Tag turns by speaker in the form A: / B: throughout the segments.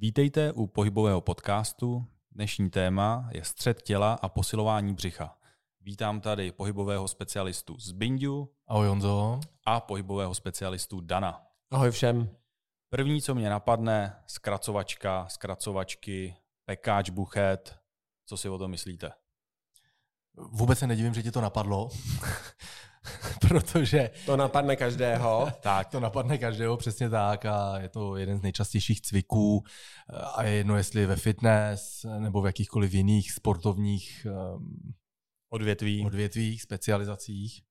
A: Vítejte u pohybového podcastu. Dnešní téma je střed těla a posilování břicha. Vítám tady pohybového specialistu z Bindu.
B: Ahoj Honzo.
A: A pohybového specialistu Dana.
C: Ahoj všem.
A: První, co mě napadne, zkracovačka, zkracovačky, pekáč, buchet. Co si o tom myslíte?
B: Vůbec se nedivím, že ti to napadlo, protože...
C: To napadne každého.
B: tak, to napadne každého, přesně tak a je to jeden z nejčastějších cviků a je jedno, jestli ve fitness nebo v jakýchkoliv jiných sportovních um,
A: odvětví.
B: odvětvích, specializacích.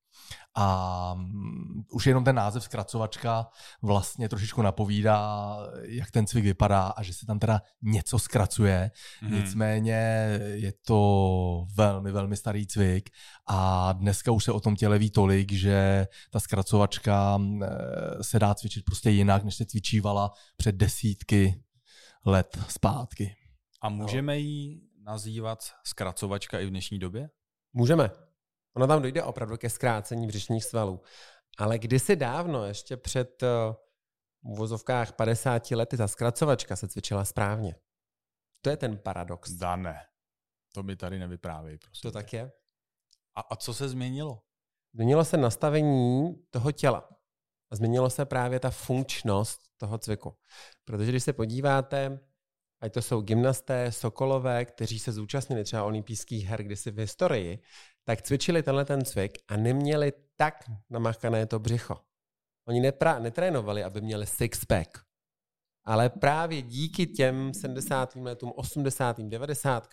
B: A um, už jenom ten název zkracovačka vlastně trošičku napovídá, jak ten cvik vypadá a že se tam teda něco zkracuje. Mm. Nicméně je to velmi, velmi starý cvik a dneska už se o tom těle ví tolik, že ta zkracovačka se dá cvičit prostě jinak, než se cvičívala před desítky let zpátky.
A: A můžeme ji nazývat zkracovačka i v dnešní době?
C: Můžeme. Ono tam dojde opravdu ke zkrácení břišních svalů. Ale kdysi dávno, ještě před uh, uvozovkách 50 lety, ta zkracovačka se cvičila správně. To je ten paradox.
A: Dane, to mi tady nevyprávěj, prosím.
C: To tak je.
A: A, a co se změnilo?
C: Změnilo se nastavení toho těla. A změnilo se právě ta funkčnost toho cviku. Protože když se podíváte, ať to jsou gymnasté, sokolové, kteří se zúčastnili třeba olympijských her kdysi v historii, tak cvičili tenhle ten cvik a neměli tak namakané to břicho. Oni nepra- netrénovali, aby měli six-pack, ale právě díky těm 70. letům, 80. 90.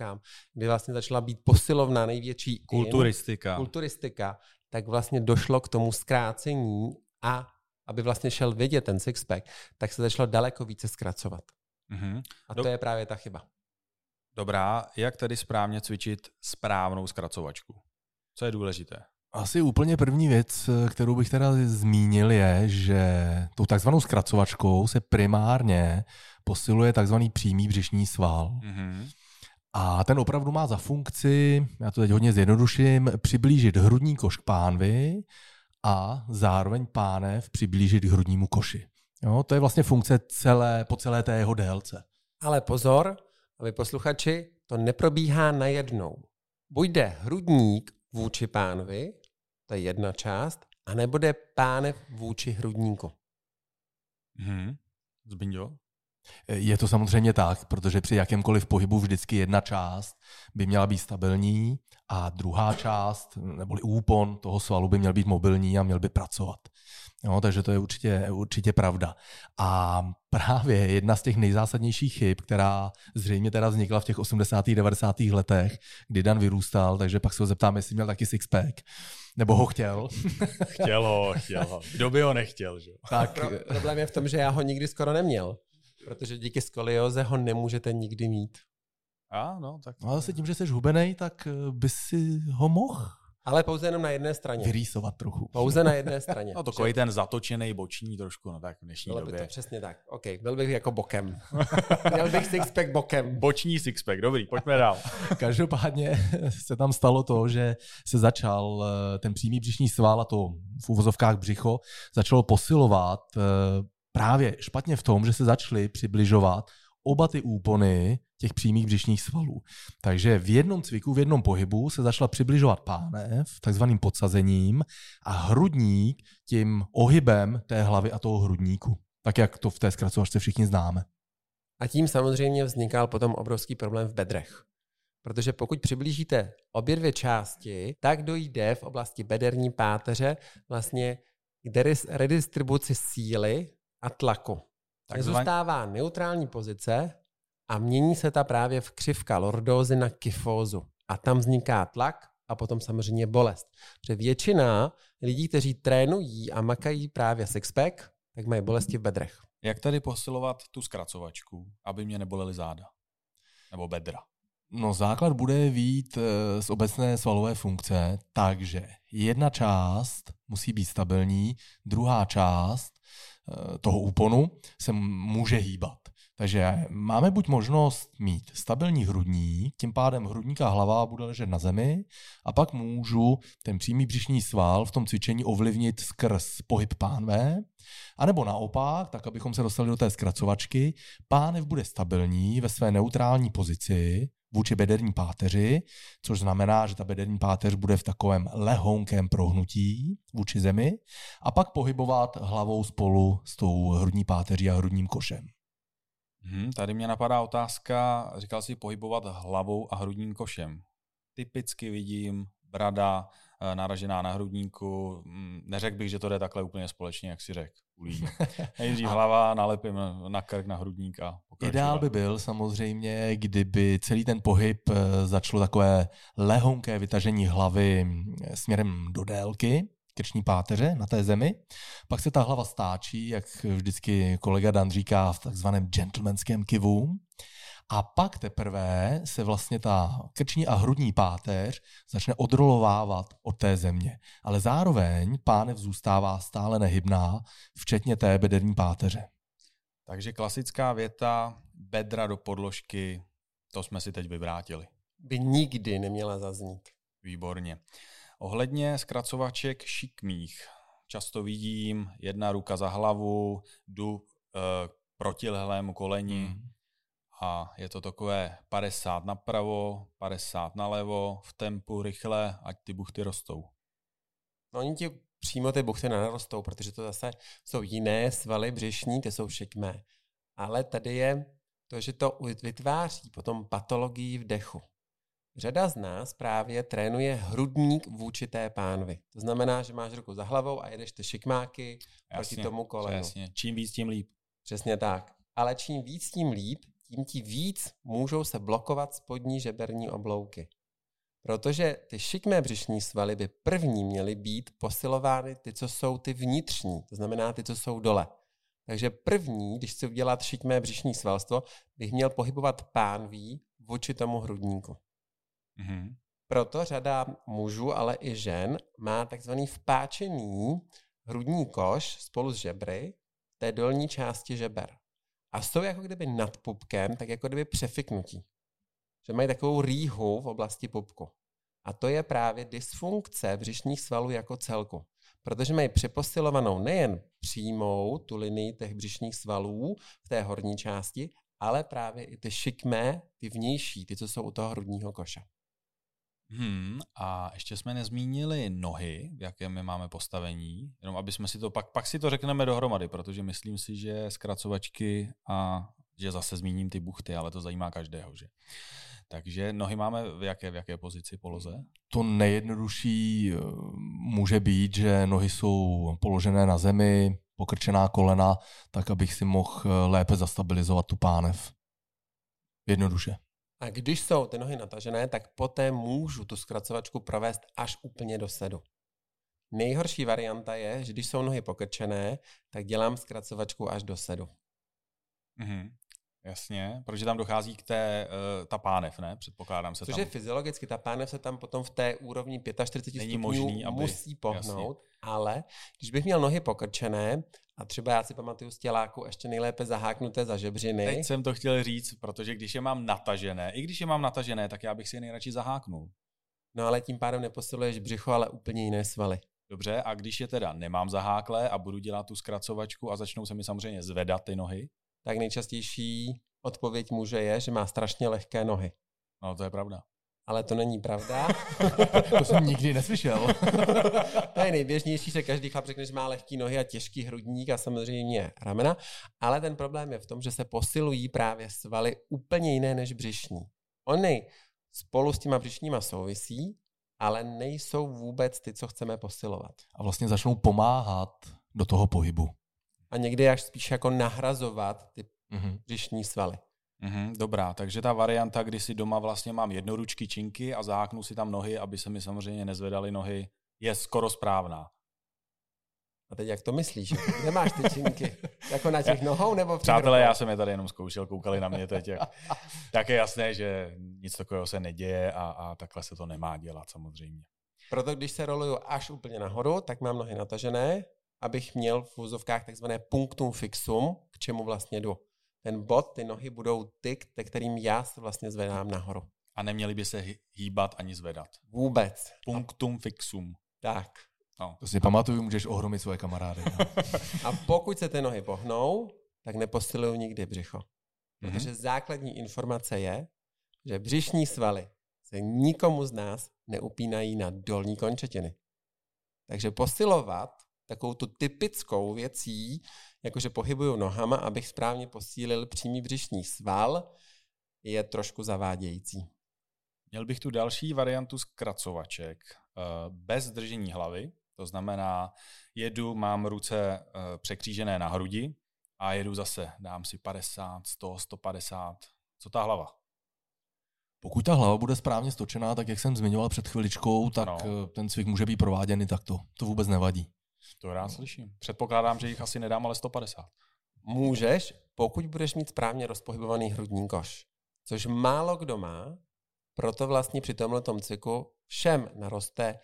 C: kdy vlastně začala být posilovna největší
A: kulturistika.
C: In, kulturistika, tak vlastně došlo k tomu zkrácení a aby vlastně šel vidět ten six-pack, tak se začalo daleko více zkracovat. Mm-hmm. A to je právě ta chyba.
A: Dobrá, jak tedy správně cvičit správnou zkracovačku? Co je důležité?
B: Asi úplně první věc, kterou bych teda zmínil, je, že tou takzvanou zkracovačkou se primárně posiluje takzvaný přímý břišní sval. Mm-hmm. A ten opravdu má za funkci, já to teď hodně zjednoduším, přiblížit hrudní koš k pánvi a zároveň pánev přiblížit k hrudnímu koši. Jo, to je vlastně funkce celé, po celé té jeho délce.
C: Ale pozor, aby posluchači, to neprobíhá najednou. Buď jde hrudník vůči pánvi, to je jedna část, a nebude pánev vůči hrudníku.
A: Hmm. Zbyňo?
B: Je to samozřejmě tak, protože při jakémkoliv pohybu vždycky jedna část by měla být stabilní a druhá část, neboli úpon toho svalu by měl být mobilní a měl by pracovat. Jo, takže to je určitě, určitě pravda. A právě jedna z těch nejzásadnějších chyb, která zřejmě teda vznikla v těch 80. 90. letech, kdy Dan vyrůstal, takže pak se ho zeptám, jestli měl taky sixpack. Nebo ho chtěl.
A: chtěl ho, chtěl ho. Kdo by ho nechtěl, že?
C: Tak. Pro, problém je v tom, že já ho nikdy skoro neměl. Protože díky skolioze ho nemůžete nikdy mít.
A: A, no, tak.
B: No, ale se tím, že jsi hubenej, tak eh, by si ho mohl
C: ale pouze jenom na jedné straně.
B: Vyrýsovat trochu.
C: Pouze na jedné straně.
A: no takový ten zatočený boční trošku, no tak v dnešní
C: Bylo
A: době.
C: By to přesně tak. OK, byl bych jako bokem. Měl bych sixpack bokem.
A: Boční sixpack, dobrý, pojďme dál.
B: Každopádně se tam stalo to, že se začal eh, ten přímý břišní sval a to v uvozovkách břicho začalo posilovat eh, právě špatně v tom, že se začaly přibližovat oba ty úpony těch přímých břišních svalů. Takže v jednom cviku, v jednom pohybu se začala přibližovat pánev takzvaným podsazením a hrudník tím ohybem té hlavy a toho hrudníku. Tak jak to v té zkracovačce všichni známe.
C: A tím samozřejmě vznikal potom obrovský problém v bedrech. Protože pokud přiblížíte obě dvě části, tak dojde v oblasti bederní páteře vlastně k redistribuci síly a tlaku. Tak zůstává neutrální pozice a mění se ta právě v křivka lordózy na kyfózu. A tam vzniká tlak a potom samozřejmě bolest. Protože většina lidí, kteří trénují a makají právě sixpack, tak mají bolesti v bedrech.
A: Jak tady posilovat tu zkracovačku, aby mě nebolely záda? Nebo bedra?
B: No základ bude vít eh, z obecné svalové funkce, takže jedna část musí být stabilní, druhá část eh, toho úponu se může hýbat. Takže máme buď možnost mít stabilní hrudník, tím pádem hrudník a hlava bude ležet na zemi a pak můžu ten přímý břišní sval v tom cvičení ovlivnit skrz pohyb pánve, a nebo naopak, tak abychom se dostali do té zkracovačky, pánev bude stabilní ve své neutrální pozici vůči bederní páteři, což znamená, že ta bederní páteř bude v takovém lehounkém prohnutí vůči zemi a pak pohybovat hlavou spolu s tou hrudní páteří a hrudním košem.
A: Hmm, tady mě napadá otázka, říkal jsi pohybovat hlavou a hrudním košem. Typicky vidím brada eh, naražená na hrudníku. Mm, neřekl bych, že to jde takhle úplně společně, jak si řekl. Nejdřív hlava, nalepím na krk, na hrudník a
B: Ideál by byl samozřejmě, kdyby celý ten pohyb eh, začalo takové lehonké vytažení hlavy mm, směrem do délky, krční páteře na té zemi. Pak se ta hlava stáčí, jak vždycky kolega Dan říká, v takzvaném gentlemanském kivu. A pak teprve se vlastně ta krční a hrudní páteř začne odrolovávat od té země. Ale zároveň pánev zůstává stále nehybná, včetně té bederní páteře.
A: Takže klasická věta bedra do podložky, to jsme si teď vyvrátili.
C: By nikdy neměla zaznít.
A: Výborně. Ohledně zkracovaček šikmých, často vidím jedna ruka za hlavu, jdu e, proti lehlému koleni hmm. a je to takové 50 napravo, 50 nalevo, v tempu rychle, ať ty buchty rostou.
C: No oni ti přímo ty buchty nenarostou, protože to zase jsou jiné svaly břišní, ty jsou šikmé. Ale tady je to, že to vytváří potom patologii v dechu. Řada z nás právě trénuje hrudník vůči té pánvi. To znamená, že máš ruku za hlavou a jedeš ty šikmáky jasně, proti tomu kolenu.
A: Jasně. Čím víc, tím líp.
C: Přesně tak. Ale čím víc, tím líp, tím ti víc můžou se blokovat spodní žeberní oblouky. Protože ty šikmé břišní svaly by první měly být posilovány ty, co jsou ty vnitřní, to znamená ty, co jsou dole. Takže první, když chci udělat šikmé břišní svalstvo, bych měl pohybovat pánví vůči tomu hrudníku. Mm-hmm. Proto řada mužů, ale i žen má takzvaný vpáčený hrudní koš spolu s žebry té dolní části žeber. A jsou jako kdyby nad pupkem, tak jako kdyby přefiknutí. Že mají takovou rýhu v oblasti pupku. A to je právě dysfunkce břišních svalů jako celku. Protože mají přeposilovanou nejen přímou tu linii těch břišních svalů v té horní části, ale právě i ty šikmé, ty vnější, ty, co jsou u toho hrudního koše.
A: Hmm, a ještě jsme nezmínili nohy, v jakém my máme postavení, jenom aby jsme si to pak, pak si to řekneme dohromady, protože myslím si, že zkracovačky a že zase zmíním ty buchty, ale to zajímá každého, že? Takže nohy máme v jaké, v jaké pozici poloze?
B: To nejjednodušší eh, může být, že nohy jsou položené na zemi, pokrčená kolena, tak abych si mohl eh, lépe zastabilizovat tu pánev. Jednoduše.
C: A když jsou ty nohy natažené, tak poté můžu tu zkracovačku provést až úplně do sedu. Nejhorší varianta je, že když jsou nohy pokrčené, tak dělám zkracovačku až do sedu.
A: Mm-hmm. Jasně, protože tam dochází k té, uh, ta pánev, ne? Předpokládám se
C: Což
A: tam.
C: je fyziologicky, ta pánev se tam potom v té úrovni 45 Není stupňů možný, aby... musí pohnout, Jasně. ale když bych měl nohy pokrčené a třeba já si pamatuju z těláku ještě nejlépe zaháknuté za žebřiny.
A: Teď jsem to chtěl říct, protože když je mám natažené, i když je mám natažené, tak já bych si je nejradši zaháknul.
C: No ale tím pádem neposiluješ břicho, ale úplně jiné svaly.
A: Dobře, a když je teda nemám zaháklé a budu dělat tu zkracovačku a začnou se mi samozřejmě zvedat ty nohy,
C: tak nejčastější odpověď muže je, že má strašně lehké nohy.
A: No, to je pravda.
C: Ale to není pravda.
B: to jsem nikdy neslyšel.
C: to je nejběžnější, že každý chlap řekne, že má lehké nohy a těžký hrudník a samozřejmě ramena. Ale ten problém je v tom, že se posilují právě svaly úplně jiné než břišní. Ony spolu s těma břišníma souvisí, ale nejsou vůbec ty, co chceme posilovat.
B: A vlastně začnou pomáhat do toho pohybu
C: a někdy až spíš jako nahrazovat ty mm-hmm. břišní svaly.
A: Mm-hmm, dobrá, takže ta varianta, kdy si doma vlastně mám jednoručky činky a záknu si tam nohy, aby se mi samozřejmě nezvedaly nohy, je skoro správná.
C: A teď jak to myslíš? Kde máš ty činky? jako na těch nohou nebo v
A: Přátelé, já jsem je tady jenom zkoušel, koukali na mě teď. Jak, tak je jasné, že nic takového se neděje a, a takhle se to nemá dělat samozřejmě.
C: Proto když se roluju až úplně nahoru, tak mám nohy natažené abych měl v vozovkách takzvané punktum fixum, k čemu vlastně jdu. ten bod, ty nohy budou ty, te kterým já se vlastně zvedám nahoru.
A: A neměli by se hýbat ani zvedat.
C: Vůbec.
A: Punktum fixum.
C: Tak.
B: No. To si pamatuju, můžeš ohromit svoje kamarády. No.
C: a pokud se ty nohy pohnou, tak neposilují nikdy břicho. Protože mm-hmm. základní informace je, že břišní svaly se nikomu z nás neupínají na dolní končetiny. Takže posilovat takovou tu typickou věcí, jakože pohybuju nohama, abych správně posílil přímý břišní sval, je trošku zavádějící.
A: Měl bych tu další variantu zkracovaček eh, bez držení hlavy, to znamená, jedu, mám ruce eh, překřížené na hrudi a jedu zase, dám si 50, 100, 150. Co ta hlava?
B: Pokud ta hlava bude správně stočená, tak jak jsem zmiňoval před chviličkou, tak no. Eh, ten cvik může být prováděný takto. To vůbec nevadí.
A: To rád slyším. Předpokládám, že jich asi nedám ale 150.
C: Můžeš, pokud budeš mít správně rozpohybovaný hrudní koš. Což málo kdo má, proto vlastně při tomhle cviku všem naroste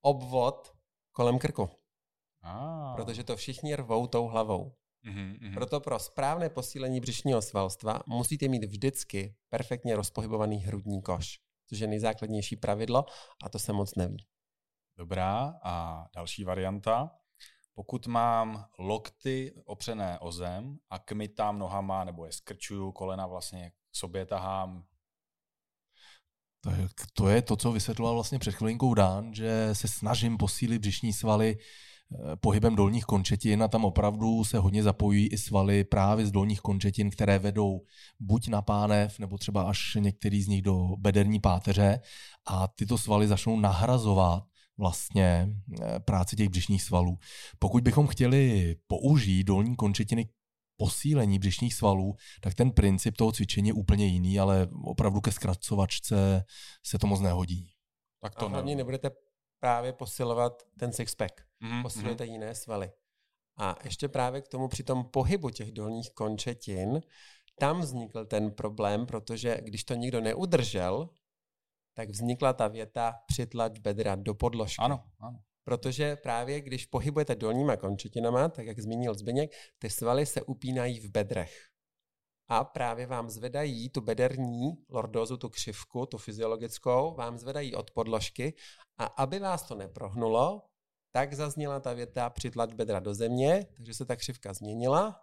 C: obvod kolem krku. Ah. Protože to všichni rvou tou hlavou. Mm-hmm. Proto pro správné posílení břišního svalstva musíte mít vždycky perfektně rozpohybovaný hrudní koš, což je nejzákladnější pravidlo a to se moc neví.
A: Dobrá, a další varianta. Pokud mám lokty opřené o zem a kmitám nohama nebo je skrčuju, kolena vlastně k sobě tahám.
B: Tak to je to, co vysvětloval vlastně před chvilinkou Dán, že se snažím posílit břišní svaly eh, pohybem dolních končetin a tam opravdu se hodně zapojují i svaly právě z dolních končetin, které vedou buď na pánev, nebo třeba až některý z nich do bederní páteře a tyto svaly začnou nahrazovat vlastně eh, práci těch břišních svalů. Pokud bychom chtěli použít dolní končetiny posílení břišních svalů, tak ten princip toho cvičení je úplně jiný, ale opravdu ke zkracovačce se to moc nehodí.
C: Tak to A hlavně nebudete právě posilovat ten sixpack. Mm-hmm. Posilujete mm-hmm. jiné svaly. A ještě právě k tomu při tom pohybu těch dolních končetin, tam vznikl ten problém, protože když to nikdo neudržel, tak vznikla ta věta přitlač bedra do podložky.
A: Ano, ano.
C: Protože právě když pohybujete dolníma končetinama, tak jak zmínil Zbyněk, ty svaly se upínají v bedrech. A právě vám zvedají tu bederní lordózu, tu křivku, tu fyziologickou, vám zvedají od podložky a aby vás to neprohnulo, tak zazněla ta věta přitlač bedra do země, takže se ta křivka změnila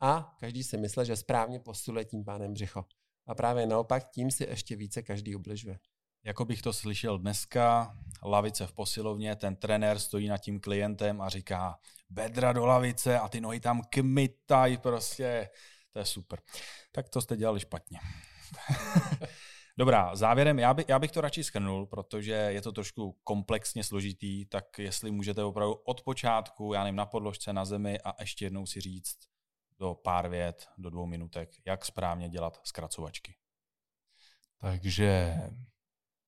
C: a každý si myslel, že správně posiluje tím pánem břicho. A právě naopak tím si ještě více každý ubližuje.
A: Jako bych to slyšel dneska, lavice v posilovně, ten trenér stojí nad tím klientem a říká bedra do lavice a ty nohy tam kmitají prostě. To je super. Tak to jste dělali špatně. Dobrá, závěrem, já, by, já bych to radši schrnul, protože je to trošku komplexně složitý, tak jestli můžete opravdu od počátku, já nevím, na podložce, na zemi a ještě jednou si říct do pár vět, do dvou minutek, jak správně dělat zkracovačky.
B: Takže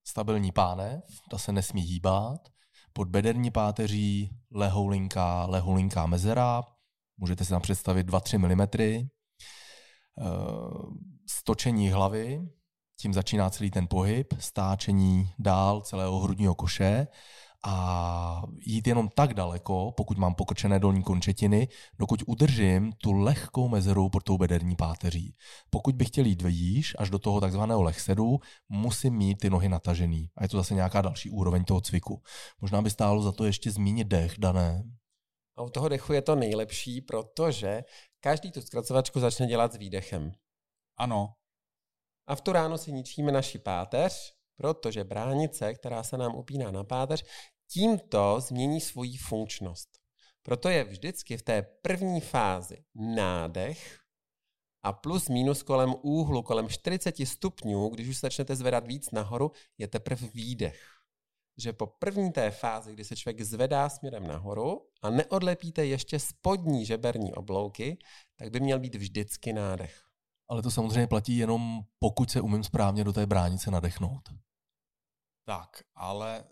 B: stabilní pánev, ta se nesmí hýbat, pod bederní páteří lehoulinká, lehoulinká mezera, můžete si tam představit 2-3 mm, stočení hlavy, tím začíná celý ten pohyb, stáčení dál celého hrudního koše a jít jenom tak daleko, pokud mám pokrčené dolní končetiny, dokud udržím tu lehkou mezeru pod tou bederní páteří. Pokud bych chtěl jít výš, až do toho takzvaného lehsedu, musím mít ty nohy natažený. A je to zase nějaká další úroveň toho cviku. Možná by stálo za to ještě zmínit dech, dané.
C: A u toho dechu je to nejlepší, protože každý tu zkracovačku začne dělat s výdechem.
A: Ano.
C: A v tu ráno si ničíme naši páteř, protože bránice, která se nám upíná na páteř, tímto změní svoji funkčnost. Proto je vždycky v té první fázi nádech a plus minus kolem úhlu, kolem 40 stupňů, když už začnete zvedat víc nahoru, je teprve výdech. Že po první té fázi, kdy se člověk zvedá směrem nahoru a neodlepíte ještě spodní žeberní oblouky, tak by měl být vždycky nádech.
B: Ale to samozřejmě platí jenom pokud se umím správně do té bránice nadechnout.
A: Tak, ale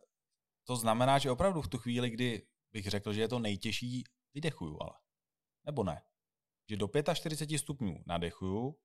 A: to znamená, že opravdu v tu chvíli, kdy bych řekl, že je to nejtěžší, vydechuju ale. Nebo ne? Že do 45 stupňů nadechuju,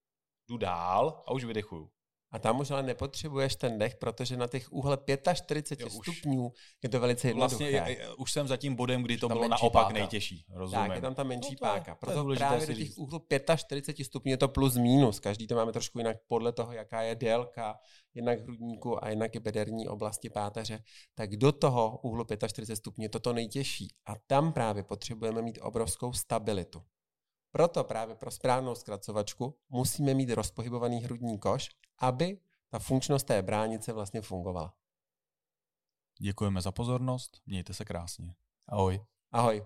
A: jdu dál a už vydechuju.
C: A tam už ale nepotřebuješ ten dech, protože na těch úhle 45 jo, stupňů je to velice
A: vlastně
C: jednoduché.
A: Vlastně je, už jsem za tím bodem, kdy to bylo naopak páka. nejtěžší. Rozumím.
C: Tak, je tam ta menší no, páka. Proto právě do těch úhlů 45 stupňů je to plus minus. Každý to máme trošku jinak podle toho, jaká je délka jednak hrudníku a jednak i bederní oblasti páteře. Tak do toho úhlu 45 stupňů je to to nejtěžší. A tam právě potřebujeme mít obrovskou stabilitu. Proto právě pro správnou zkracovačku musíme mít rozpohybovaný hrudní koš, aby ta funkčnost té bránice vlastně fungovala.
A: Děkujeme za pozornost, mějte se krásně.
B: Ahoj.
C: Ahoj.